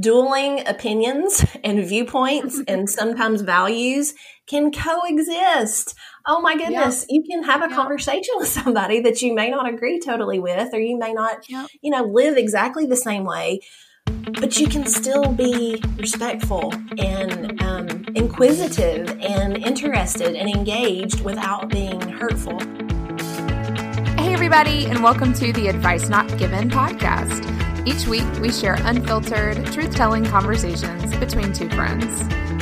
dueling opinions and viewpoints and sometimes values can coexist. Oh my goodness, yeah. you can have a yeah. conversation with somebody that you may not agree totally with, or you may not, yeah. you know, live exactly the same way, but you can still be respectful and um, inquisitive and interested and engaged without being hurtful. Hey, everybody, and welcome to the Advice Not Given podcast. Each week, we share unfiltered, truth telling conversations between two friends.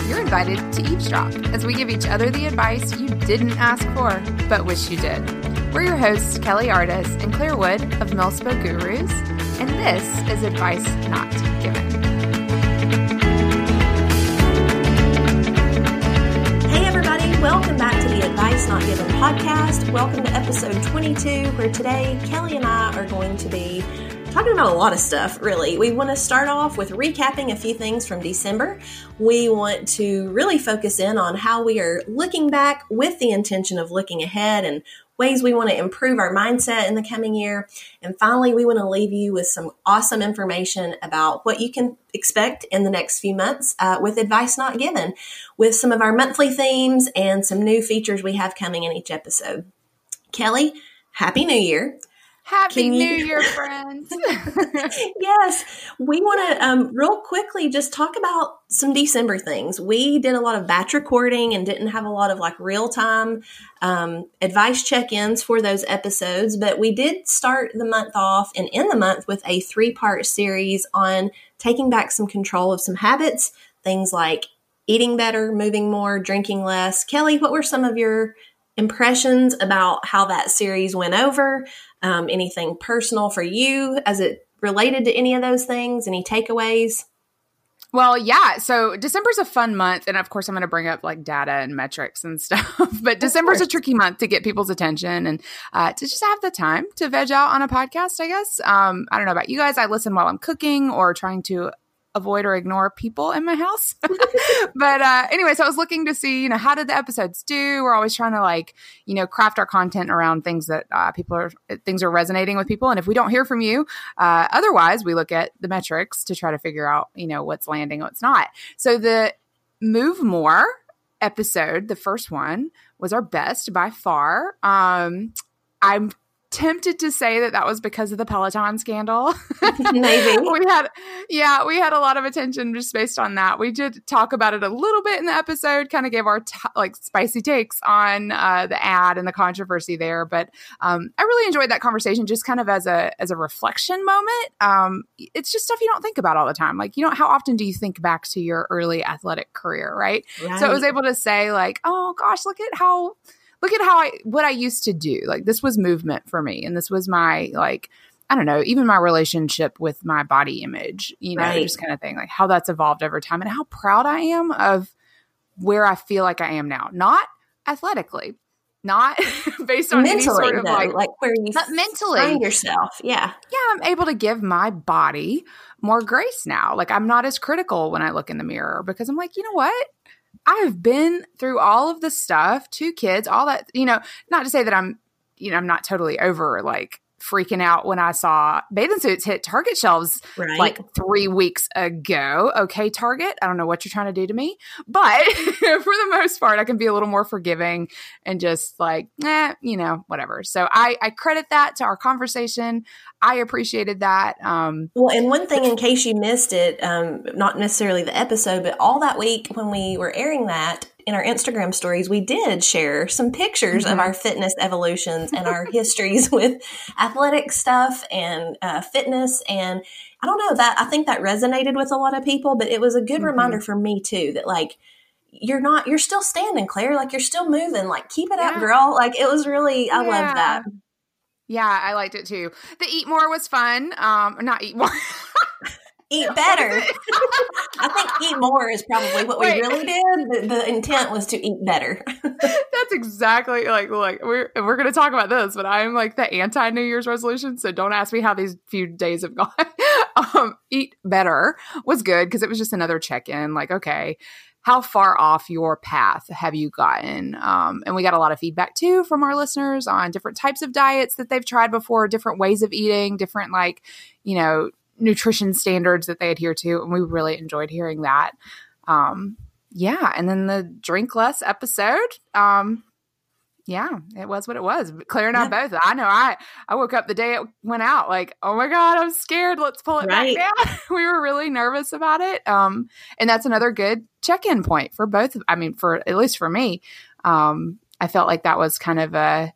You're invited to eavesdrop as we give each other the advice you didn't ask for, but wish you did. We're your hosts, Kelly Artis and Claire Wood of MilSpo Gurus, and this is Advice Not Given. Hey, everybody, welcome back to the Advice Not Given podcast. Welcome to episode 22, where today Kelly and I are going to be talking about a lot of stuff, really. We want to start off with recapping a few things from December. We want to really focus in on how we are looking back with the intention of looking ahead and ways we want to improve our mindset in the coming year. And finally, we want to leave you with some awesome information about what you can expect in the next few months uh, with advice not given, with some of our monthly themes and some new features we have coming in each episode. Kelly, Happy New Year. Happy New Year, friends. yes. We want to um, real quickly just talk about some December things. We did a lot of batch recording and didn't have a lot of like real time um, advice check ins for those episodes, but we did start the month off and end the month with a three part series on taking back some control of some habits, things like eating better, moving more, drinking less. Kelly, what were some of your impressions about how that series went over? Um, anything personal for you as it related to any of those things? Any takeaways? Well, yeah. So December's a fun month. And of course, I'm going to bring up like data and metrics and stuff. but December's a tricky month to get people's attention and uh, to just have the time to veg out on a podcast, I guess. Um, I don't know about you guys. I listen while I'm cooking or trying to avoid or ignore people in my house. but uh, anyway, so I was looking to see, you know, how did the episodes do? We're always trying to like, you know, craft our content around things that uh, people are, things are resonating with people. And if we don't hear from you, uh, otherwise, we look at the metrics to try to figure out, you know, what's landing, what's not. So the Move More episode, the first one, was our best by far. Um, I'm tempted to say that that was because of the Peloton scandal. Maybe. we had, yeah, we had a lot of attention just based on that. We did talk about it a little bit in the episode, kind of gave our t- like spicy takes on uh, the ad and the controversy there. But um, I really enjoyed that conversation just kind of as a, as a reflection moment. Um, it's just stuff you don't think about all the time. Like, you know, how often do you think back to your early athletic career, right? right. So I was able to say like, oh gosh, look at how, look at how I what I used to do. Like this was movement for me, and this was my like I don't know, even my relationship with my body image, you know, right. just kind of thing, like how that's evolved over time, and how proud I am of where I feel like I am now. Not athletically, not based on mentally, any sort of though, like, like where you but mentally find yourself. Yeah. Yeah. I'm able to give my body more grace now. Like I'm not as critical when I look in the mirror because I'm like, you know what? I've been through all of the stuff, two kids, all that, you know, not to say that I'm, you know, I'm not totally over like freaking out when I saw bathing suits hit Target shelves right. like three weeks ago. Okay, Target, I don't know what you're trying to do to me, but for the most part, I can be a little more forgiving and just like, eh, you know, whatever. So I, I credit that to our conversation. I appreciated that. Um, well, and one thing, in case you missed it, um, not necessarily the episode, but all that week when we were airing that, in our Instagram stories, we did share some pictures mm-hmm. of our fitness evolutions and our histories with athletic stuff and uh, fitness. And I don't know that I think that resonated with a lot of people, but it was a good mm-hmm. reminder for me too that like you're not you're still standing, Claire. Like you're still moving. Like keep it yeah. up, girl. Like it was really I yeah. loved that. Yeah, I liked it too. The eat more was fun. Um, not eat more. eat better. I think eat more is probably what Wait. we really did. The, the, intent was to eat better. That's exactly like like we're we're going to talk about this, but I'm like the anti New Year's resolution, so don't ask me how these few days have gone. um, eat better was good because it was just another check in. Like, okay, how far off your path have you gotten? Um, and we got a lot of feedback too from our listeners on different types of diets that they've tried before, different ways of eating, different like you know nutrition standards that they adhere to, and we really enjoyed hearing that. Um, yeah, and then the drink less episode. Um, yeah, it was what it was. Claire and I both. I know. I I woke up the day it went out like, oh my god, I'm scared. Let's pull it right. back down. we were really nervous about it. Um, and that's another good check in point for both. I mean, for at least for me, um, I felt like that was kind of a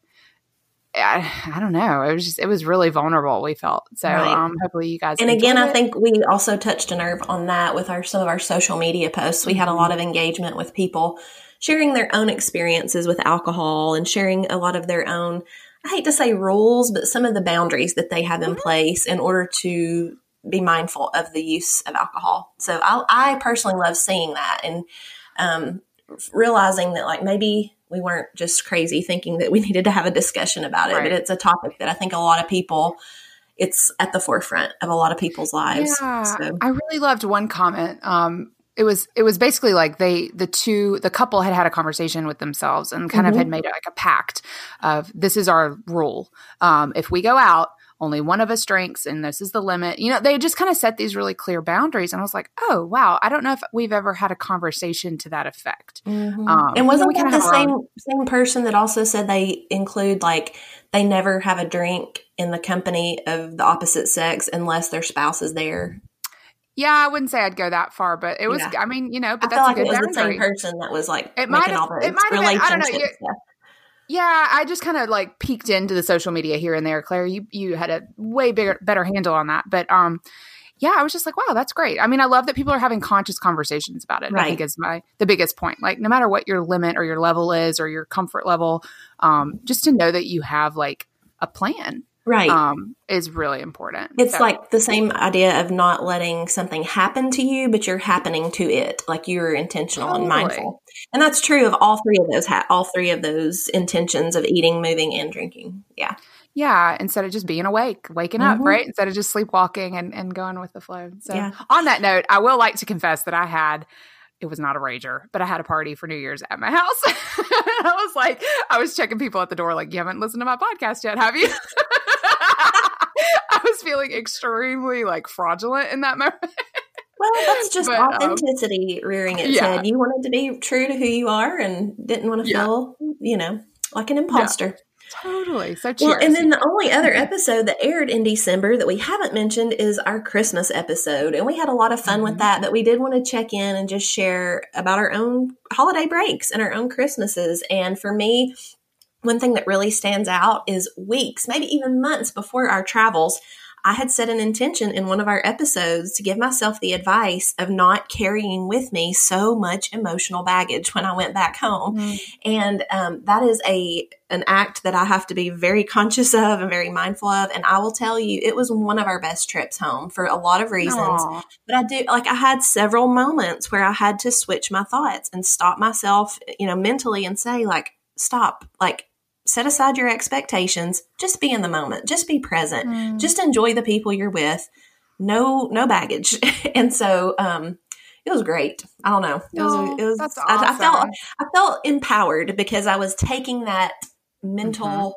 I, I, don't know. It was just it was really vulnerable. We felt so. Right. Um, hopefully, you guys. And again, it. I think we also touched a nerve on that with our some of our social media posts. We had a lot of engagement with people sharing their own experiences with alcohol and sharing a lot of their own. I hate to say rules, but some of the boundaries that they have in mm-hmm. place in order to be mindful of the use of alcohol. So I, I personally love seeing that and um, realizing that like maybe we weren't just crazy thinking that we needed to have a discussion about it, right. but it's a topic that I think a lot of people it's at the forefront of a lot of people's lives. Yeah, so. I really loved one comment. Um, it was it was basically like they the two the couple had had a conversation with themselves and kind mm-hmm. of had made like a pact of this is our rule. Um, if we go out, only one of us drinks and this is the limit. You know, they just kind of set these really clear boundaries. And I was like, oh, wow, I don't know if we've ever had a conversation to that effect. Mm-hmm. Um, and wasn't that the same, own- same person that also said they include like they never have a drink in the company of the opposite sex unless their spouse is there? Yeah, I wouldn't say I'd go that far, but it was. Yeah. I mean, you know, but I that's like a good it was boundary. the same person that was like it might have. It might have been. I don't know. Yeah, I just kind of like peeked into the social media here and there. Claire, you you had a way bigger better handle on that, but um, yeah, I was just like, wow, that's great. I mean, I love that people are having conscious conversations about it. Right. I think is my the biggest point. Like, no matter what your limit or your level is or your comfort level, um, just to know that you have like a plan right um, is really important it's so. like the same idea of not letting something happen to you but you're happening to it like you're intentional totally. and mindful and that's true of all three of those ha- all three of those intentions of eating moving and drinking yeah yeah instead of just being awake waking mm-hmm. up right instead of just sleepwalking and, and going with the flow so yeah. on that note i will like to confess that i had it was not a rager, but I had a party for New Year's at my house. I was like, I was checking people at the door, like, you haven't listened to my podcast yet, have you? I was feeling extremely like fraudulent in that moment. Well, that's just but, um, authenticity um, rearing its yeah. head. You wanted to be true to who you are and didn't want to yeah. feel, you know, like an imposter. Yeah. Totally. So cheers. Well, and then the only other episode that aired in December that we haven't mentioned is our Christmas episode. And we had a lot of fun mm-hmm. with that, but we did want to check in and just share about our own holiday breaks and our own Christmases. And for me, one thing that really stands out is weeks, maybe even months before our travels, I had set an intention in one of our episodes to give myself the advice of not carrying with me so much emotional baggage when I went back home. Mm-hmm. And um, that is a an act that I have to be very conscious of and very mindful of. And I will tell you, it was one of our best trips home for a lot of reasons. Aww. But I do like I had several moments where I had to switch my thoughts and stop myself, you know, mentally and say like, stop, like set aside your expectations just be in the moment just be present mm. just enjoy the people you're with no no baggage and so um it was great i don't know it was oh, it was awesome. I, I, felt i felt empowered because i was taking that mental mm-hmm.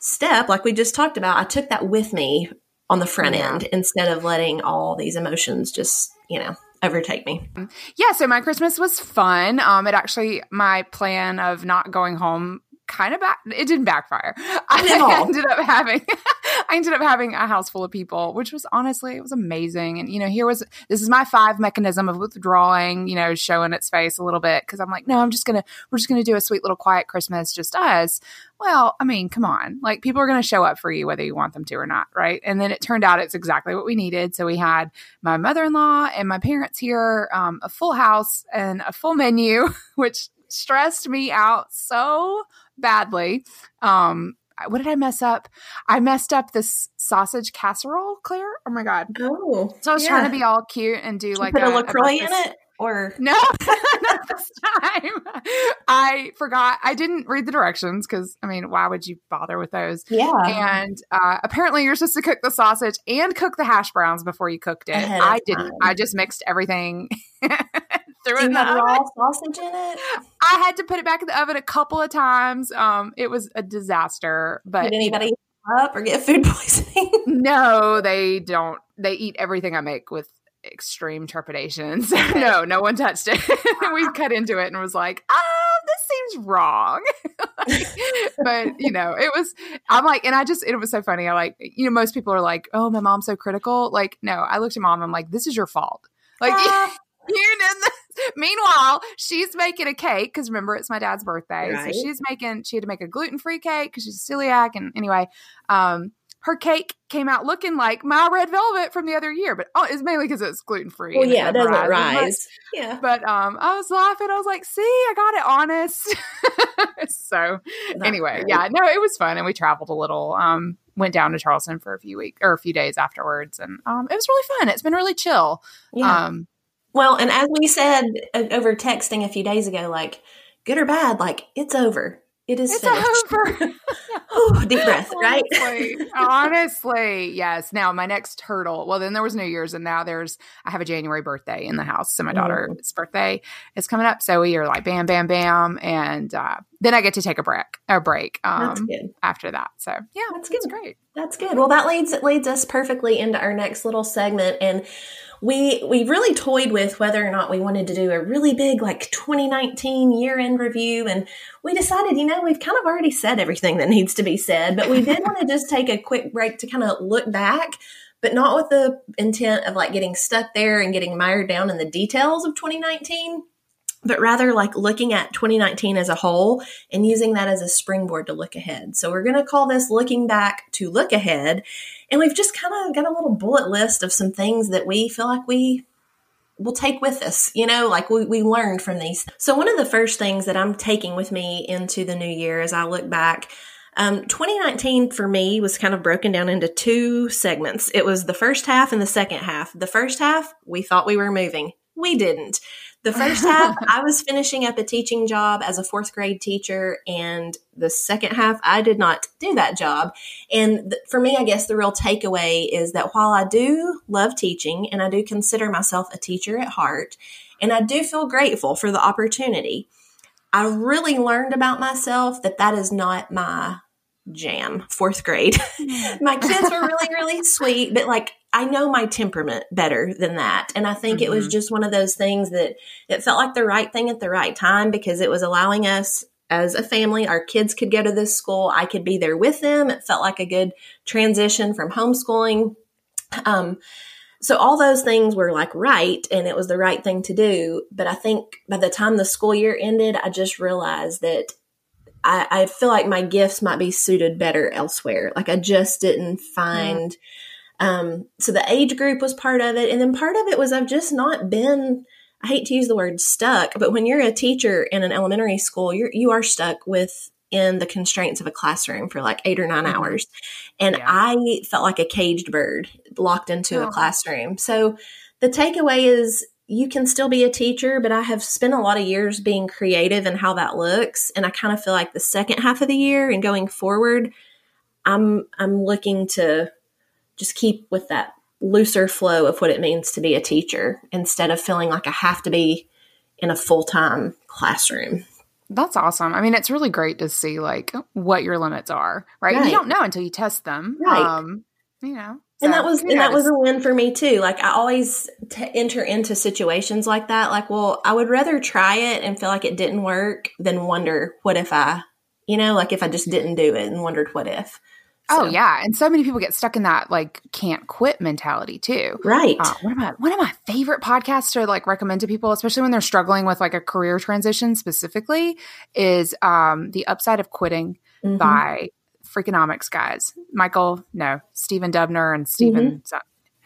step like we just talked about i took that with me on the front yeah. end instead of letting all these emotions just you know overtake me. Yeah, so my Christmas was fun. Um, it actually my plan of not going home kind of back it didn't backfire. I ended up having I ended up having a house full of people, which was honestly it was amazing. And you know, here was this is my five mechanism of withdrawing, you know, showing its face a little bit because I'm like, no, I'm just gonna we're just gonna do a sweet little quiet Christmas, just us. Well, I mean, come on. Like people are gonna show up for you whether you want them to or not, right? And then it turned out it's exactly what we needed. So we had my mother-in-law and my parents here, um, a full house and a full menu, which stressed me out so badly. Um, what did I mess up? I messed up this sausage casserole, Claire. Oh my god! Oh, so I was yeah. trying to be all cute and do like put a, a LaCroix in it, or no, not this time. I forgot. I didn't read the directions because I mean, why would you bother with those? Yeah. And uh, apparently, you're supposed to cook the sausage and cook the hash browns before you cooked it. I didn't. I just mixed everything. threw it in the raw sausage in it. I had to put it back in the oven a couple of times. Um, it was a disaster. But did anybody up or get food poisoning? no, they don't. They eat everything I make with extreme trepidation. So no, no one touched it. we cut into it and was like, oh, this seems wrong. like, but you know, it was. I'm like, and I just it was so funny. I like, you know, most people are like, oh, my mom's so critical. Like, no, I looked at mom. I'm like, this is your fault. Like. Uh, you did this. Meanwhile, she's making a cake because remember it's my dad's birthday, right. so she's making. She had to make a gluten free cake because she's celiac. And anyway, um, her cake came out looking like my red velvet from the other year, but oh, it's mainly because it's gluten free. Well, yeah, it doesn't rise. rise. But, yeah, but um, I was laughing. I was like, "See, I got it honest." so That's anyway, great. yeah, no, it was fun, and we traveled a little. Um, went down to Charleston for a few weeks or a few days afterwards, and um, it was really fun. It's been really chill. Yeah. Um, well, and as we said over texting a few days ago, like good or bad, like it's over. It is it's over. Ooh, deep breath, right? Honestly, honestly, yes. Now my next hurdle. Well, then there was New Year's, and now there's I have a January birthday in the house, so my daughter's mm. birthday is coming up. So we are like bam, bam, bam, and uh, then I get to take a break, a break um, after that. So yeah, that's, that's great. That's good. Well, that leads leads us perfectly into our next little segment, and we we really toyed with whether or not we wanted to do a really big like 2019 year end review and we decided you know we've kind of already said everything that needs to be said but we did want to just take a quick break to kind of look back but not with the intent of like getting stuck there and getting mired down in the details of 2019 but rather like looking at 2019 as a whole and using that as a springboard to look ahead. So we're going to call this looking back to look ahead. And we've just kind of got a little bullet list of some things that we feel like we will take with us, you know, like we, we learned from these. So one of the first things that I'm taking with me into the new year as I look back um, 2019 for me was kind of broken down into two segments. It was the first half and the second half. The first half, we thought we were moving. We didn't. The first half, I was finishing up a teaching job as a fourth grade teacher, and the second half, I did not do that job. And th- for me, I guess the real takeaway is that while I do love teaching and I do consider myself a teacher at heart, and I do feel grateful for the opportunity, I really learned about myself that that is not my jam, fourth grade. Hmm. my kids were really, really sweet, but like I know my temperament better than that. And I think mm-hmm. it was mm-hmm. just one of those things that it felt like the right thing at the right time because it was allowing us as a family, our kids could go to this school. I could be there with them. It felt like a good transition from homeschooling. Um, so all those things were like right and it was the right thing to do. But I think by the time the school year ended, I just realized that I, I feel like my gifts might be suited better elsewhere. Like I just didn't find. Mm. Um, so the age group was part of it, and then part of it was I've just not been. I hate to use the word stuck, but when you're a teacher in an elementary school, you're you are stuck with in the constraints of a classroom for like eight or 9 mm-hmm. hours. And yeah. I felt like a caged bird locked into oh. a classroom. So the takeaway is you can still be a teacher, but I have spent a lot of years being creative and how that looks. And I kind of feel like the second half of the year and going forward, I'm I'm looking to just keep with that looser flow of what it means to be a teacher instead of feeling like I have to be in a full time classroom. That's awesome. I mean, it's really great to see like what your limits are, right? right. You don't know until you test them. Right. Um, you know. So, and that was and that was a win for me too. Like I always t- enter into situations like that. Like, well, I would rather try it and feel like it didn't work than wonder what if I, you know, like if I just didn't do it and wondered what if. Oh, so. Oh yeah, and so many people get stuck in that like can't quit mentality too. Right. Uh, one of my one of my favorite podcasts to like recommend to people, especially when they're struggling with like a career transition specifically, is um, the Upside of Quitting mm-hmm. by Freakonomics guys. Michael, no, Stephen Dubner and Stephen. Mm-hmm.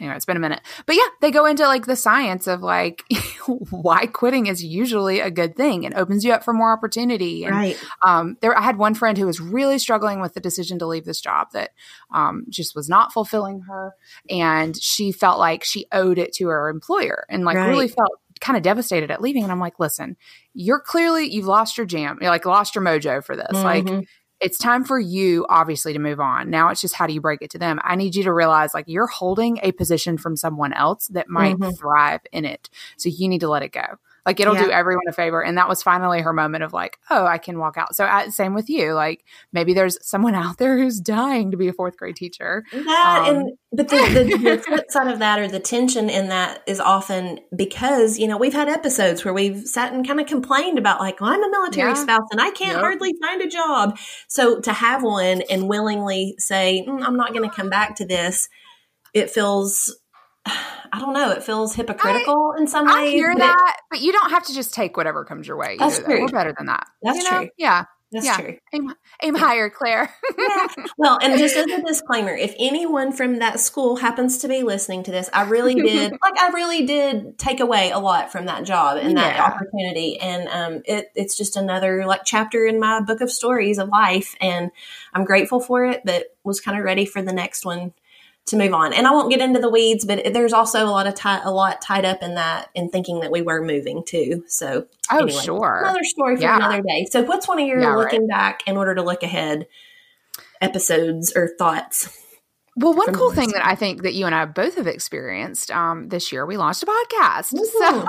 Anyway, it's been a minute, but yeah, they go into like the science of like why quitting is usually a good thing and opens you up for more opportunity. And, right. Um, there, I had one friend who was really struggling with the decision to leave this job that um, just was not fulfilling her, and she felt like she owed it to her employer, and like right. really felt kind of devastated at leaving. And I'm like, listen, you're clearly you've lost your jam, you're like lost your mojo for this. Mm-hmm. Like it's time for you obviously to move on. Now it's just how do you break it to them? I need you to realize like you're holding a position from someone else that might mm-hmm. thrive in it. So you need to let it go. Like it'll Yeah. do everyone a favor. And that was finally her moment of like, oh, I can walk out. So uh, same with you. Like maybe there's someone out there who's dying to be a fourth grade teacher. That Um, and but the, the, the flip side of that or the tension in that is often because you know we've had episodes where we've sat and kind of complained about like well, I'm a military Yeah. spouse and I can't Yep. hardly find a job. So to have one and willingly say "Mm, I'm not going to come back to this, it feels I don't know. It feels hypocritical in some way. I hear but it- that, but you don't have to just take whatever comes your way. That's either, though. true. We're better than that. That's you know? true. Yeah. that's yeah. true. Aim, aim higher, Claire. Yeah. Well, and just as a disclaimer, if anyone from that school happens to be listening to this, I really did like I really did take away a lot from that job and that opportunity, and um, it, it's just another like chapter in my book of stories of life, and I'm grateful for it, but was kind of ready for the next one to move on. And I won't get into the weeds, but there's also a lot of ti- a lot tied up in that in thinking that we were moving too. So oh, Anyway, sure. another story for Yeah. another day. So, what's one of your Yeah, right. looking back in order to look ahead episodes or thoughts? Well, one cool thing that I think that you and I both have experienced um, this year, we launched a podcast. Ooh. So,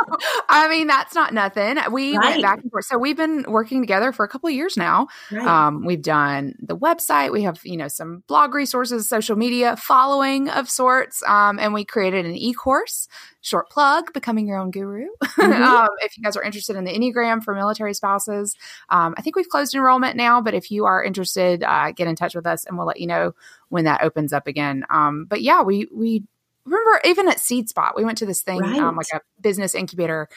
I mean, that's not nothing. We Right. went back and forth. So, we've been working together for a couple of years now. Right. Um, we've done the website. We have, you know, some blog resources, social media following of sorts. Um, and we created an e-course, short plug, becoming your own guru. Mhm. um, if you guys are interested in the Enneagram for military spouses, um, I think we've closed enrollment now, but if you are interested, uh, get in touch with us and we'll let you know when that opens up again. Um, but yeah, we, we remember even at Seed Spot, we went to this thing, um, Right. like a business incubator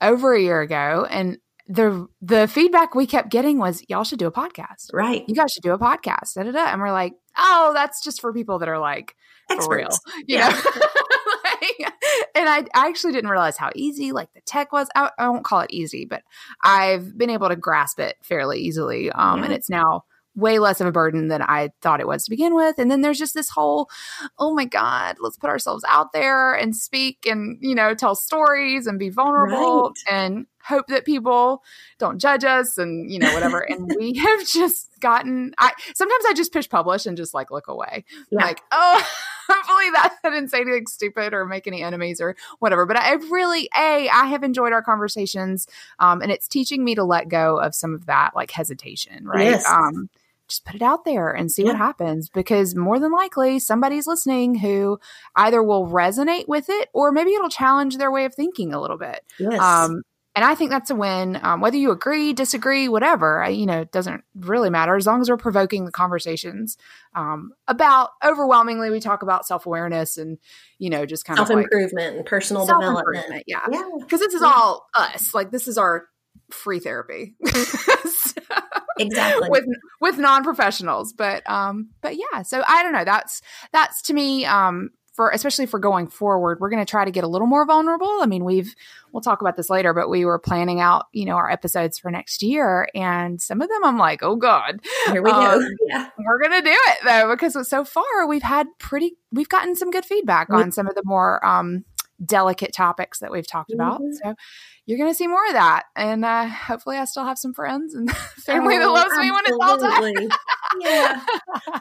over a year ago. And the, the feedback we kept getting was y'all should do a podcast right. you guys should do a podcast. Da, da, da. And we're like, oh, that's just for people that are like for real, you Yeah. know. And I, I actually didn't realize how easy like the tech was. I, I won't call it easy, but I've been able to grasp it fairly easily. Um, and it's now way less of a burden than I thought it was to begin with. And then there's just this whole, oh my God, let's put ourselves out there and speak and, you know, tell stories and be vulnerable Right. and hope that people don't judge us and, you know, whatever. and we have just gotten, I sometimes I just push publish and just like look away. Yeah. Like, oh, hopefully that I didn't say anything stupid or make any enemies or whatever. But I really, A, I have enjoyed our conversations. Um, and it's teaching me to let go of some of that like hesitation, right? Yes. Um, just put it out there and see what happens because more than likely somebody's listening who either will resonate with it or maybe it'll challenge their way of thinking a little bit. Yes. Um, and I think that's a win. Um, whether you agree, disagree, whatever, I, you know, it doesn't really matter as long as we're provoking the conversations um, about. Overwhelmingly, we talk about self awareness and you know just kind Self of like improvement and personal development. Yeah, Yeah. because this is all us. Like this is our free therapy. So- Exactly. with with non-professionals but um but yeah so i don't know that's that's to me um for especially for going forward we're going to try to get a little more vulnerable i mean we've we'll talk about this later but we were planning out you know our episodes for next year and some of them i'm like oh god Here we um, go. Yeah. we're gonna do it though because so far we've had pretty we've gotten some good feedback on some of the more um delicate topics that we've talked about Mhm. so you're gonna see more of that and uh hopefully i still have some friends and family that Oh, loves me when it's all done absolutely. Yeah.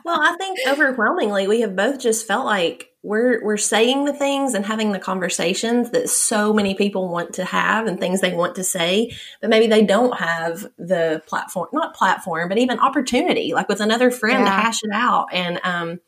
Well, I think overwhelmingly we have both just felt like we're we're saying the things and having the conversations that so many people want to have and things they want to say, but maybe they don't have the platform, not platform, but even opportunity, like with another friend to hash it out. And um,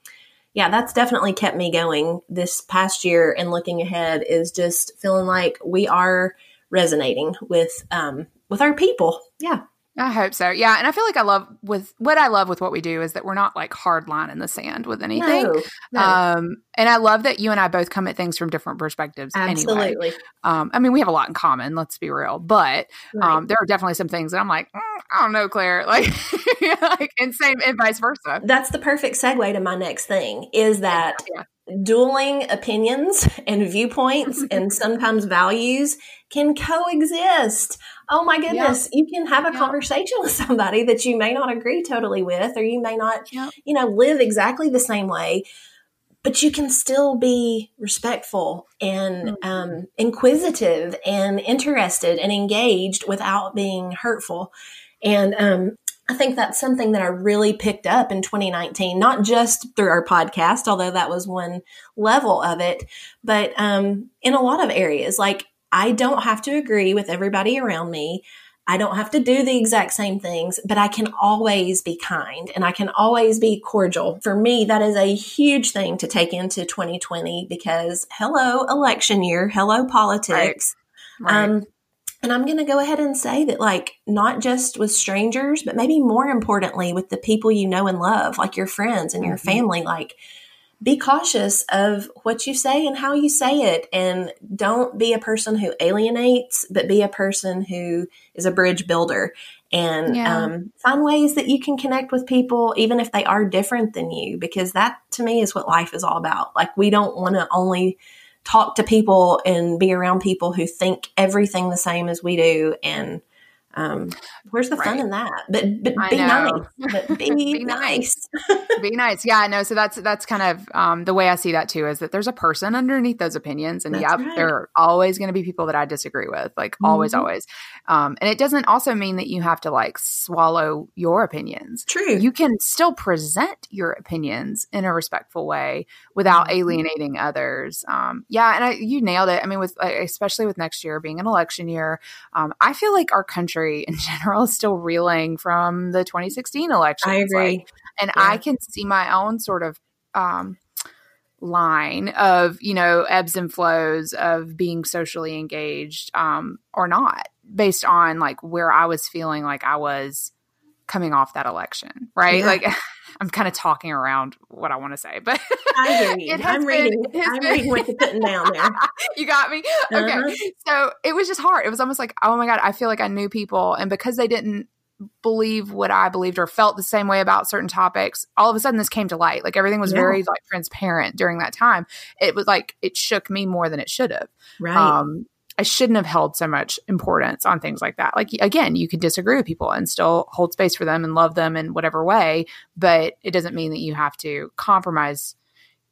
yeah, that's definitely kept me going this past year and looking ahead is just feeling like we are resonating with um with our people. Yeah. I hope so. Yeah. And I feel like I love with what I love with what we do is that we're not like hard line in the sand with anything. No, no. Um, and I love that you and I both come at things from different perspectives anyway. Absolutely. Um, I mean, we have a lot in common, let's be real, but Right. um, there are definitely some things that I'm like, mm, I don't know, Claire, like, like, and same and vice versa. That's the perfect segue to my next thing is that Yeah. Dueling opinions and viewpoints and sometimes values can coexist. Oh my goodness, you can have a Yeah. conversation with somebody that you may not agree totally with or you may not, Yep. you know, live exactly the same way. But you can still be respectful and Mhm. um, inquisitive and interested and engaged without being hurtful. And um, I think that's something that I really picked up in 2019, not just through our podcast, although that was one level of it, but um, in a lot of areas. Like I don't have to agree with everybody around me. I don't have to do the exact same things, but I can always be kind and I can always be cordial. For me, that is a huge thing to take into 2020 because hello, election year, hello, politics. Right. Right. Um, and I'm going to go ahead and say that, like, not just with strangers, but maybe more importantly, with the people you know and love, like your friends and your mm-hmm. family, like, be cautious of what you say and how you say it. And don't be a person who alienates, but be a person who is a bridge builder and yeah. um, find ways that you can connect with people, even if they are different than you, because that to me is what life is all about. Like, we don't want to only talk to people and be around people who think everything the same as we do and um, where's the right. fun in that? But but be nice. But be, be nice. be nice. Yeah, I know. So that's that's kind of um, the way I see that too. Is that there's a person underneath those opinions, and yeah, right. there are always going to be people that I disagree with. Like mm-hmm. always, always. Um, and it doesn't also mean that you have to like swallow your opinions. True. You can still present your opinions in a respectful way without mm-hmm. alienating others. Um, yeah, and I, you nailed it. I mean, with especially with next year being an election year, um, I feel like our country in general is still reeling from the 2016 election. I agree. Like, and yeah. I can see my own sort of um, line of, you know, ebbs and flows of being socially engaged um, or not based on like where I was feeling like I was coming off that election, right? Yeah. Like I'm kind of talking around what I want to say, but I hear you. I'm reading. I'm been, reading what you're putting down there. you got me. Okay. Uh-huh. So it was just hard. It was almost like, oh my god, I feel like I knew people, and because they didn't believe what I believed or felt the same way about certain topics, all of a sudden this came to light. Like everything was yeah. very like transparent during that time. It was like it shook me more than it should have. Right. Um, I shouldn't have held so much importance on things like that. Like again, you can disagree with people and still hold space for them and love them in whatever way, but it doesn't mean that you have to compromise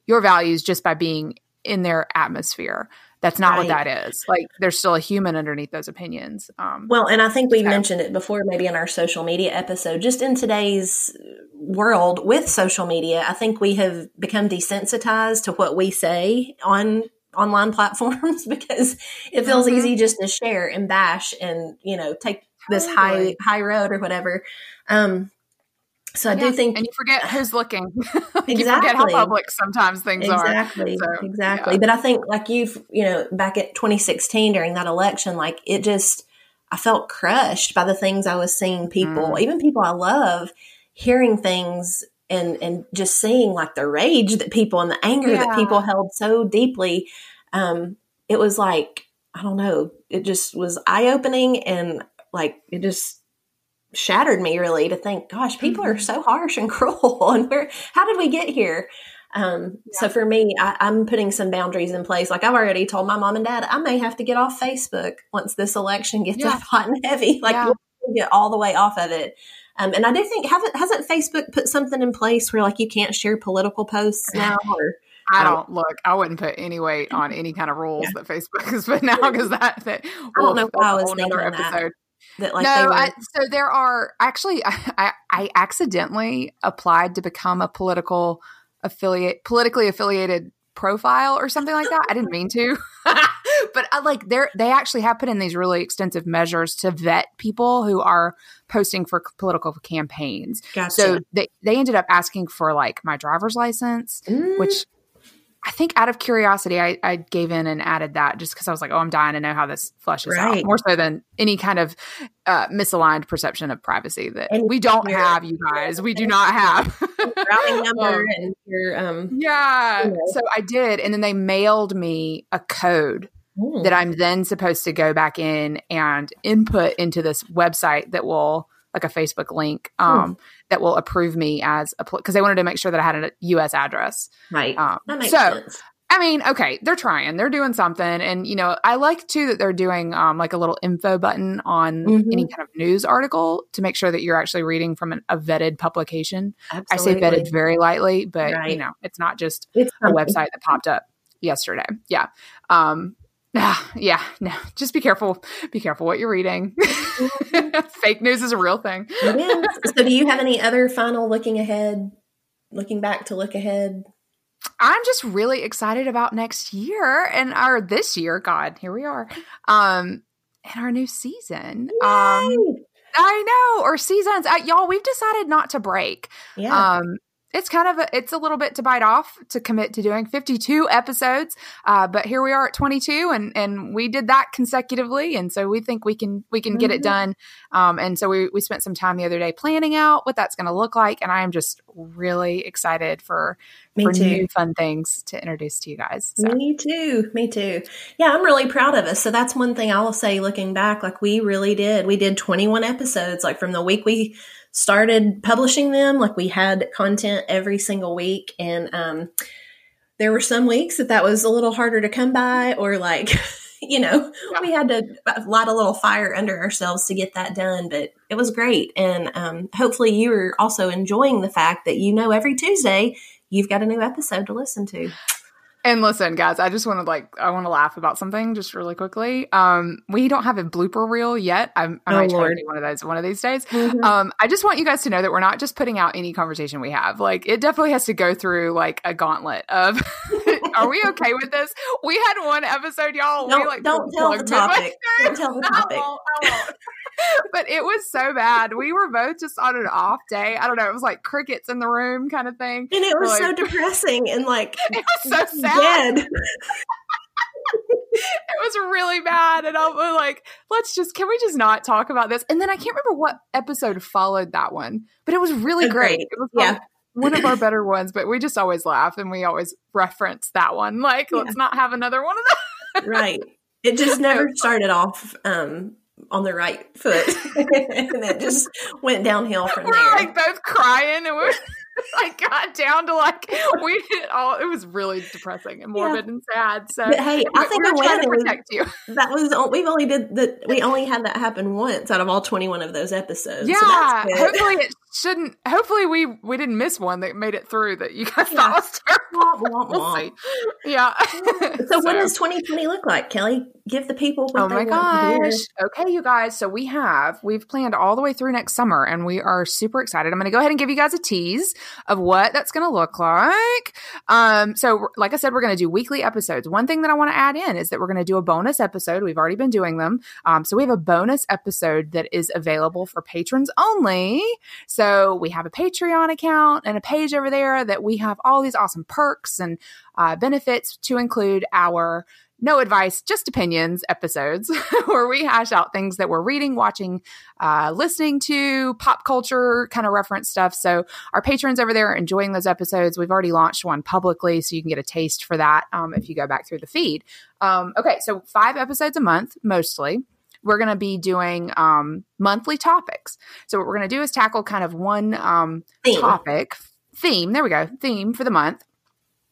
your values just by being in their atmosphere. That's not right. what that is. Like there's still a human underneath those opinions. Um, well, and I think we mentioned it before, maybe in our social media episode. Just in today's world with social media, I think we have become desensitized to what we say on online platforms because it feels mm-hmm. easy just to share and bash and you know take this high high road or whatever um so I yeah. do think, and you forget who's looking. exactly. you forget how public sometimes things exactly. are. So, exactly. Yeah. But I think, like you've, you know, back at 2016 during that election, like it just, I felt crushed by the things I was seeing people, mm. even people I love, hearing things and and just seeing like the rage that people and the anger yeah. that people held so deeply um it was like i don't know it just was eye opening and like it just shattered me really to think gosh people mm-hmm. are so harsh and cruel and where how did we get here um, yeah. So for me, I, am putting some boundaries in place. Like I've already told my mom and dad, I may have to get off Facebook once this election gets yeah. hot and heavy. Like yeah. get all the way off of it. Um, and I do think haven't hasn't Facebook put something in place where like you can't share political posts now or I don't look. I wouldn't put any weight on any kind of rules yeah. that Facebook has put now because that, that I don't know why I was thinking episode. That. That, like, no, were- I, so there are actually I, I accidentally applied to become a political affiliate, politically affiliated profile or something like that. I didn't mean to, but I like they they actually have put in these really extensive measures to vet people who are posting for political campaigns. Gotcha. So they they ended up asking for like my driver's license, mm. which I think out of curiosity, I, I gave in and added that just because I was like, oh, I'm dying to know how this flushes right. out. More so than any kind of uh, misaligned perception of privacy that and we don't have, you guys. We do not have. routing number um, and your um. Yeah. You know. So I did, and then they mailed me a code mm. that I'm then supposed to go back in and input into this website that will like a Facebook link hmm. um, that will approve me as a because they wanted to make sure that I had a U.S. address. Right. Um, that makes so, sense. I mean, okay, they're trying, they're doing something, and you know, I like too that they're doing um, like a little info button on mm-hmm. any kind of news article to make sure that you're actually reading from an, a vetted publication. Absolutely. I say vetted very lightly, but right. you know, it's not just it's a website that popped up yesterday. Yeah. Um, yeah, yeah, no. Just be careful. Be careful what you're reading. Fake news is a real thing. It is. So, do you have any other final looking ahead, looking back to look ahead? I'm just really excited about next year and our this year. God, here we are. Um, and our new season. Yay! Um, I know, or seasons. Uh, y'all, we've decided not to break. Yeah. Um, it's kind of a, it's a little bit to bite off to commit to doing 52 episodes uh, but here we are at 22 and and we did that consecutively and so we think we can we can get it Mhm. done um, and so we, we spent some time the other day planning out what that's going to look like and i am just really excited for Me for too. new fun things to introduce to you guys so Me too. Me too. Yeah, I'm really proud of us. So that's one thing I will say looking back. Like we really did. We did 21 episodes. Like from the week we started publishing them, like we had content every single week. And um, there were some weeks that that was a little harder to come by, or like, you know, Yeah. we had to light a little fire under ourselves to get that done. But it was great. And um, hopefully you are also enjoying the fact that you know every Tuesday you've got a new episode to listen to. And listen, guys, I just want to like I want to laugh about something just really quickly. Um, we don't have a blooper reel yet. I'm, I Oh, might try Lord. to do one of those one of these days. Mhm. Um, I just want you guys to know that we're not just putting out any conversation we have. Like it definitely has to go through like a gauntlet of are we okay with this? We had one episode, y'all. we Don't, like don't tell the topic. Don't tell the I topic. won't, I won't. but it was so bad. We were both just on an off day. I don't know. It was like crickets in the room kind of thing. And it was so depressing and like It was so sad. it was really bad and i was like let's just can we just not talk about this and then i can't remember what episode followed that one but it was really great it was Yeah. like one of our better ones but we just always laugh and we always reference that one like Yeah. let's not have another one of those Right. It just never started off um, on the right foot. and it just went downhill from we're there. like both crying and we like got down to like we did all it was really depressing and morbid and sad so But hey, I think were trying to protect you that was we've only did that we only had that happen once out of all 21 of those episodes. yeah So hopefully it shouldn't hopefully we we didn't miss one that made it through that you guys Yeah. thought was terrible Womp, womp, we'll see yeah So, what does 2020 look like, Kelly? Give the people what Oh they my gosh. Okay, you guys. So we have, we've planned all the way through next summer and we are super excited. I'm going to go ahead and give you guys a tease of what that's going to look like. Um, so like I said, we're going to do weekly episodes. One thing that I want to add in is that we're going to do a bonus episode. We've already been doing them. Um, so we have a bonus episode that is available for patrons only. So we have a Patreon account and a page over there that we have all these awesome perks and uh, benefits to include our no advice, just opinions episodes where we hash out things that we're reading, watching, uh, listening to, pop culture kind of reference stuff. So our patrons over there are enjoying those episodes. We've already launched one publicly, so you can get a taste for that um, if you go back through the feed. Um, okay, so five episodes a month mostly. We're going to be doing um, monthly topics. So what we're going to do is tackle kind of one um, Theme. topic theme. There we go, theme for the month.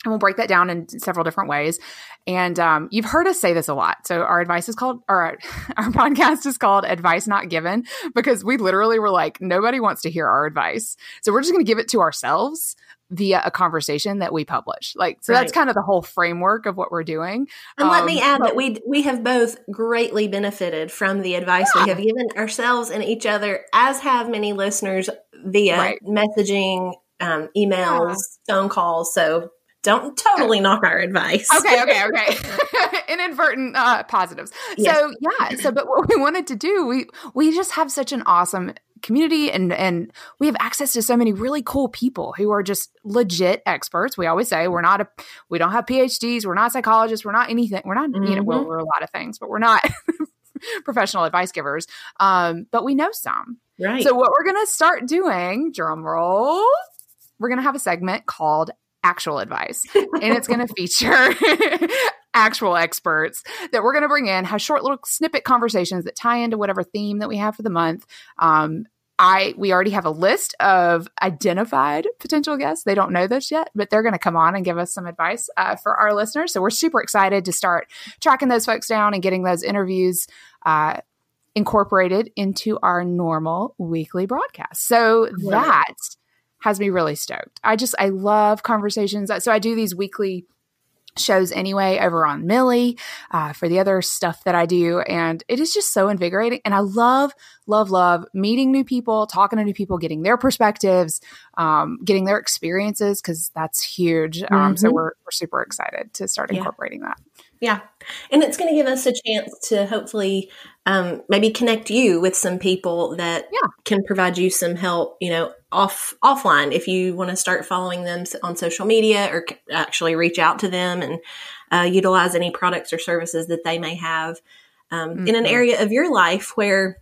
And we'll break that down in several different ways. And um, you've heard us say this a lot. So our advice is called, or our, our podcast is called Advice Not Given because we literally were like, nobody wants to hear our advice. So we're just going to give it to ourselves via a conversation that we publish. Like, so that's kind of the whole framework of what we're doing. And let me Um, add but- that we we have both greatly benefited from the advice we have given ourselves and each other, as have many listeners via Right. messaging, um, emails, phone calls. So don't totally knock our advice. okay, okay, okay. Inadvertent uh, positives. Yes. So yeah. So, but what we wanted to do, we we just have such an awesome community, and and we have access to so many really cool people who are just legit experts. We always say we're not a, we don't have PhDs, we're not psychologists, we're not anything, we're not you know, well, Mhm. we're a lot of things, but we're not professional advice givers. Um, but we know some. Right. So what we're gonna start doing, drum roll, we're gonna have a segment called actual advice. and it's gonna feature actual experts that we're gonna bring in, have short little snippet conversations that tie into whatever theme that we have for the month. Um I we already have a list of identified potential guests. They don't know this yet, but they're going to come on and give us some advice uh, for our listeners. So we're super excited to start tracking those folks down and getting those interviews uh, incorporated into our normal weekly broadcast. So that has me really stoked. I just I love conversations. So I do these weekly shows anyway over on Millie uh, for the other stuff that I do. And it is just so invigorating. And I love, love, love meeting new people, talking to new people, getting their perspectives, um, getting their experiences, because that's huge. Um, mm-hmm. So we're, we're super excited to start incorporating yeah. that. Yeah. And it's going to give us a chance to hopefully um, maybe connect you with some people that yeah. can provide you some help, you know, off offline if you want to start following them on social media or actually reach out to them and uh, utilize any products or services that they may have um, mm-hmm. in an mm-hmm. area of your life where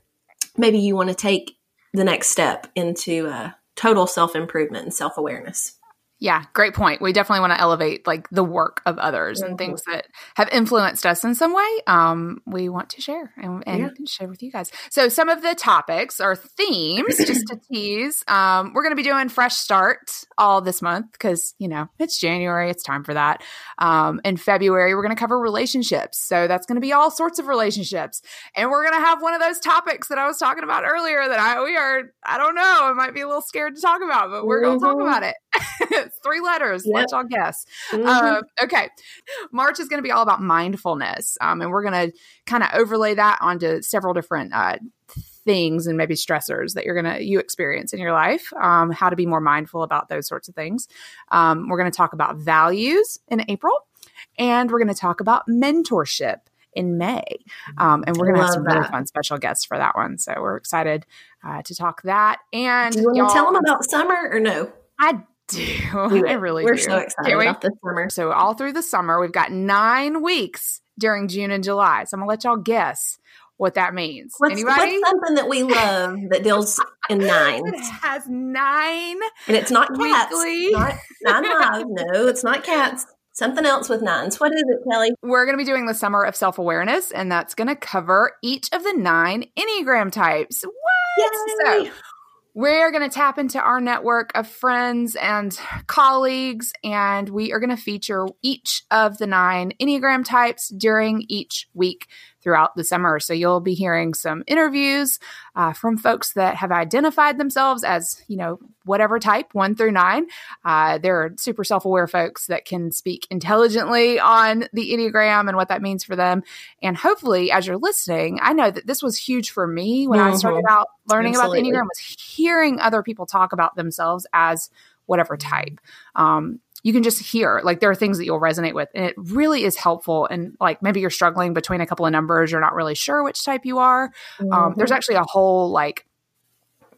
maybe you want to take the next step into uh, total self improvement and self awareness. Yeah, great point. We definitely want to elevate like the work of others mm-hmm. and things that have influenced us in some way. Um, we want to share and, and yeah. share with you guys. So some of the topics or themes, just to tease, um, we're going to be doing fresh start all this month because you know it's January, it's time for that. Um, in February, we're going to cover relationships, so that's going to be all sorts of relationships, and we're going to have one of those topics that I was talking about earlier that I we are I don't know, I might be a little scared to talk about, but we're going to mm-hmm. talk about it. three letters. Yep. Let y'all guess. Mm-hmm. Uh, okay. March is going to be all about mindfulness. Um, and we're going to kind of overlay that onto several different uh, things and maybe stressors that you're going to you experience in your life um, how to be more mindful about those sorts of things um, we're going to talk about values in april and we're going to talk about mentorship in May. Um, and we're going to have some that. really fun special guests for that one. So we're excited uh, to talk that. And do you want to tell them about summer or no? I do. I really we're do. so excited about this summer. So all through the summer, we've got nine weeks during June and July. So I'm gonna let y'all guess what that means. What's, Anybody? What's something that we love that deals in nines? it has nine, and it's not cats. Not, nine lives. No, it's not cats. Something else with nines. What is it, Kelly? We're going to be doing the summer of self awareness, and that's going to cover each of the nine Enneagram types. What? Yay. So we're going to tap into our network of friends and colleagues, and we are going to feature each of the nine Enneagram types during each week throughout the summer. So you'll be hearing some interviews uh, from folks that have identified themselves as, you know, whatever type, one through nine. Uh, they're super self aware folks that can speak intelligently on the Enneagram and what that means for them. And hopefully, as you're listening, I know that this was huge for me when mm-hmm. I started out learning Absolutely. about the Enneagram was hearing other people talk about themselves as whatever type. Um, you can just hear like there are things that you'll resonate with and it really is helpful and like maybe you're struggling between a couple of numbers you're not really sure which type you are mm-hmm. um, there's actually a whole like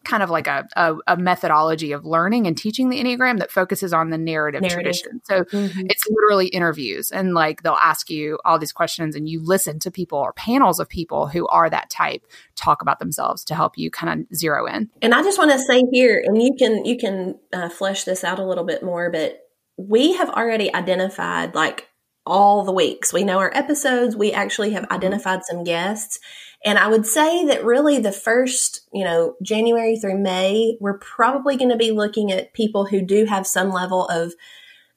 kind of like a, a, a, methodology of learning and teaching the enneagram that focuses on the narrative, narrative. tradition so mm-hmm. it's literally interviews and like they'll ask you all these questions and you listen to people or panels of people who are that type talk about themselves to help you kind of zero in and i just want to say here and you can you can uh, flesh this out a little bit more but we have already identified like all the weeks. We know our episodes. We actually have mm-hmm. identified some guests. And I would say that really the first, you know, January through May, we're probably going to be looking at people who do have some level of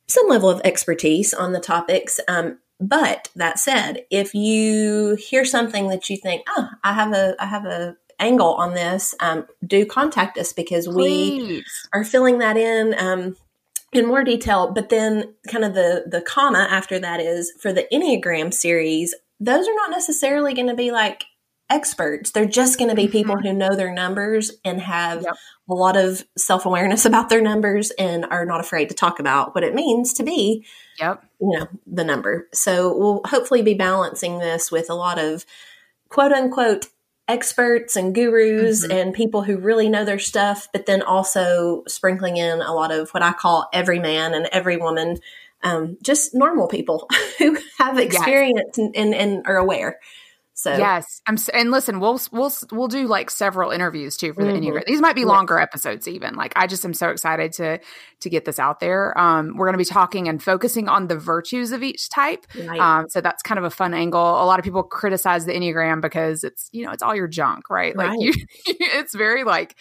some level of expertise on the topics. Um, but that said, if you hear something that you think, oh, I have a, I have a angle on this, um, do contact us because Please. we are filling that in. Um, in more detail, but then kind of the the comma after that is for the Enneagram series, those are not necessarily going to be like experts. They're just going to be people mm-hmm. who know their numbers and have yep. a lot of self awareness about their numbers and are not afraid to talk about what it means to be, yep, you know, the number. So we'll hopefully be balancing this with a lot of quote unquote experts and gurus mm-hmm. and people who really know their stuff, but then also sprinkling in a lot of what I call every man and every woman, um, just normal people who have experience yes. and, and, and, are aware. So yes, I'm and listen, we'll we'll we'll do like several interviews too for the mm-hmm. Enneagram. These might be longer episodes even. Like I just am so excited to to get this out there. Um, we're going to be talking and focusing on the virtues of each type. Right. Um, so that's kind of a fun angle. A lot of people criticize the Enneagram because it's you know it's all your junk, right? Like right. you, it's very like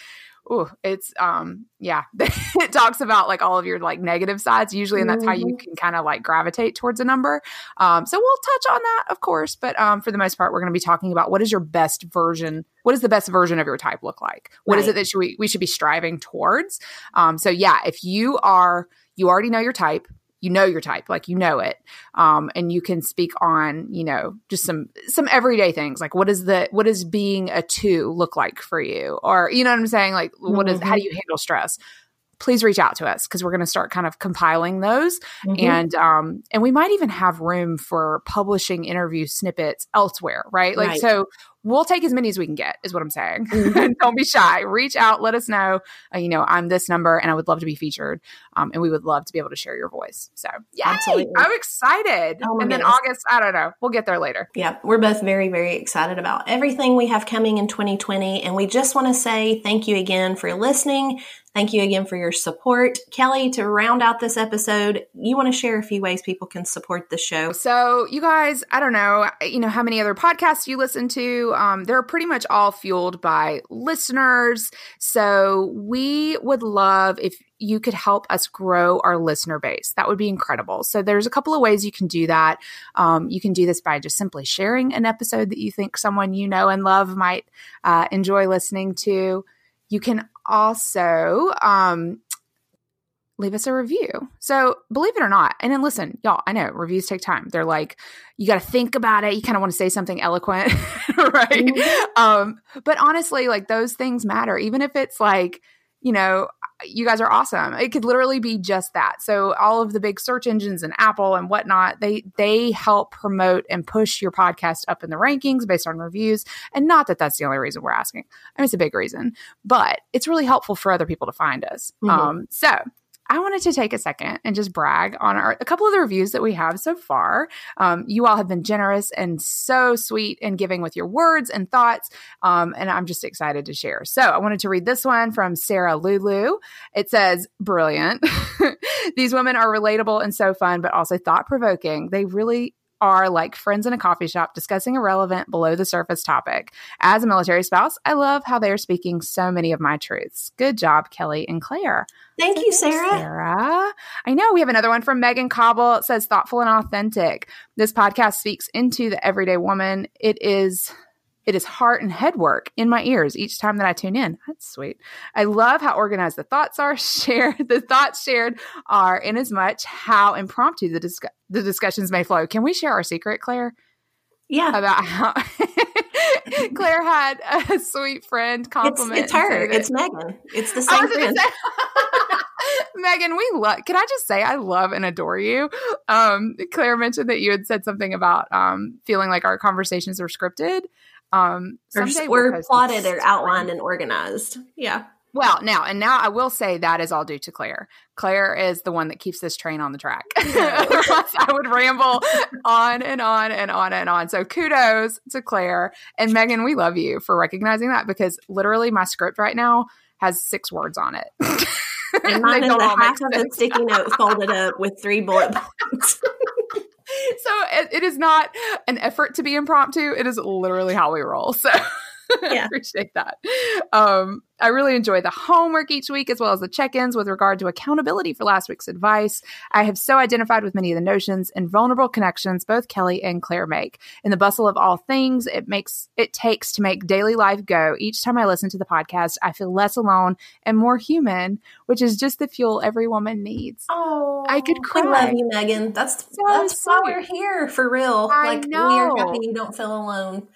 oh, it's um yeah, it talks about like all of your like negative sides usually, and that's how you mm-hmm. can kind of like gravitate towards a number. Um, so we'll touch on that, of course, but um, for the most part, we're going to be talking about what is your best version. What does the best version of your type look like? What right. is it that we we should be striving towards? Um, so yeah, if you are you already know your type, you know your type, like you know it, um, and you can speak on you know just some some everyday things like what is the what is being a two look like for you, or you know what I'm saying, like what is how do you handle stress? please reach out to us because we're going to start kind of compiling those mm-hmm. and um and we might even have room for publishing interview snippets elsewhere right like right. so we'll take as many as we can get is what i'm saying mm-hmm. don't be shy reach out let us know uh, you know i'm this number and i would love to be featured um, and we would love to be able to share your voice so yeah i'm excited oh and then goodness. august i don't know we'll get there later yeah we're both very very excited about everything we have coming in 2020 and we just want to say thank you again for listening Thank you again for your support. Kelly, to round out this episode, you want to share a few ways people can support the show. So, you guys, I don't know, you know, how many other podcasts you listen to. Um, they're pretty much all fueled by listeners. So, we would love if you could help us grow our listener base. That would be incredible. So there's a couple of ways you can do that. Um, you can do this by just simply sharing an episode that you think someone you know and love might uh, enjoy listening to. You can also um, leave us a review. So, believe it or not, and then listen, y'all, I know reviews take time. They're like, you got to think about it. You kind of want to say something eloquent, right? Mm-hmm. Um, but honestly, like those things matter, even if it's like, you know, you guys are awesome. It could literally be just that. So all of the big search engines and Apple and whatnot, they they help promote and push your podcast up in the rankings based on reviews. And not that that's the only reason we're asking. I mean, it's a big reason, but it's really helpful for other people to find us. Mm-hmm. Um, so I wanted to take a second and just brag on our a couple of the reviews that we have so far. Um, you all have been generous and so sweet in giving with your words and thoughts, um, and I'm just excited to share. So I wanted to read this one from Sarah Lulu. It says, "Brilliant. These women are relatable and so fun, but also thought provoking. They really are like friends in a coffee shop discussing a relevant below the surface topic. As a military spouse, I love how they are speaking so many of my truths. Good job, Kelly and Claire. Thank you, Sarah. Sarah. I know we have another one from Megan Cobble. It says thoughtful and authentic. This podcast speaks into the everyday woman. It is it is heart and head work in my ears each time that I tune in. That's sweet. I love how organized the thoughts are shared. The thoughts shared are in as much how impromptu the discuss- the discussions may flow. Can we share our secret, Claire? Yeah. About how Claire had a sweet friend compliment. It's, it's her. It's Megan. It's the same friend. Megan, we love. Can I just say I love and adore you? Um, Claire mentioned that you had said something about um, feeling like our conversations are scripted. Um, or, we're plotted or outlined and organized. Yeah. Well, now and now I will say that is all due to Claire. Claire is the one that keeps this train on the track. I would ramble on and on and on and on. So kudos to Claire and Megan. We love you for recognizing that because literally my script right now has six words on it. and mine is a half of a sticky note folded up with three bullet points so it, it is not an effort to be impromptu. It is literally how we roll. So yeah. I appreciate that. Um, I really enjoy the homework each week as well as the check ins with regard to accountability for last week's advice. I have so identified with many of the notions and vulnerable connections both Kelly and Claire make. In the bustle of all things it makes it takes to make daily life go, each time I listen to the podcast, I feel less alone and more human, which is just the fuel every woman needs. Oh, I could cry. I love you, Megan. That's so that's sweet. why we're here for real. I like know. we are happy you don't feel alone.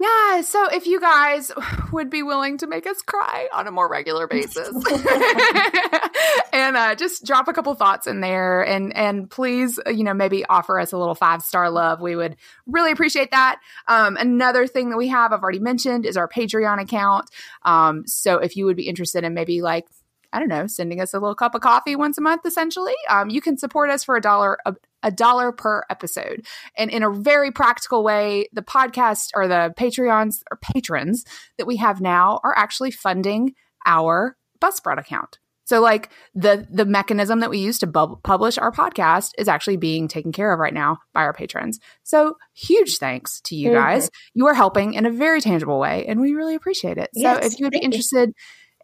Yeah, so if you guys would be willing to make us cry on a more regular basis, and uh, just drop a couple thoughts in there, and and please, you know, maybe offer us a little five star love, we would really appreciate that. Um, another thing that we have, I've already mentioned, is our Patreon account. Um, so if you would be interested in maybe like I don't know, sending us a little cup of coffee once a month, essentially. Um, you can support us for a dollar a, dollar per episode, and in a very practical way, the podcast or the Patreons or patrons that we have now are actually funding our Buzzsprout account. So, like the the mechanism that we use to bu- publish our podcast is actually being taken care of right now by our patrons. So, huge thanks to you guys. Mm-hmm. You are helping in a very tangible way, and we really appreciate it. Yes, so, if you would be interested. You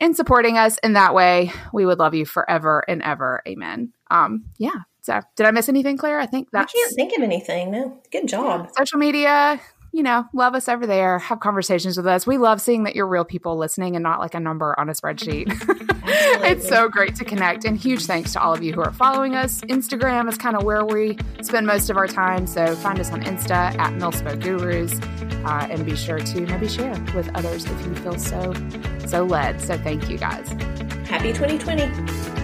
in supporting us in that way. We would love you forever and ever. Amen. Um, yeah. So did I miss anything, Claire? I think that I can't think of anything. No. Good job. Social media. you know, love us over there, have conversations with us. We love seeing that you're real people listening and not like a number on a spreadsheet. it's so great to connect. And huge thanks to all of you who are following us. Instagram is kind of where we spend most of our time. So find us on Insta at MilSpo Gurus uh, and be sure to maybe share with others if you feel so, so led. So thank you guys. Happy 2020.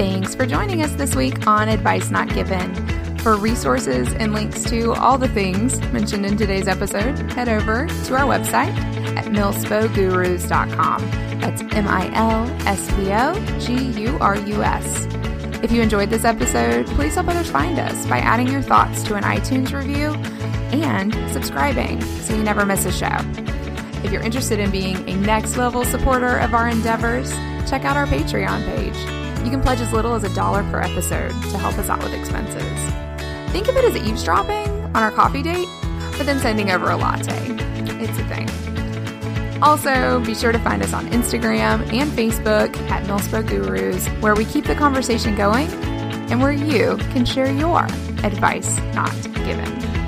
Thanks for joining us this week on Advice Not Given. For resources and links to all the things mentioned in today's episode, head over to our website at milspogurus.com. That's M I L S P O G U R U S. If you enjoyed this episode, please help others find us by adding your thoughts to an iTunes review and subscribing so you never miss a show. If you're interested in being a next level supporter of our endeavors, check out our Patreon page. You can pledge as little as a dollar per episode to help us out with expenses. Think of it as eavesdropping on our coffee date, but then sending over a latte. It's a thing. Also, be sure to find us on Instagram and Facebook at MilSpo Gurus, where we keep the conversation going and where you can share your advice not given.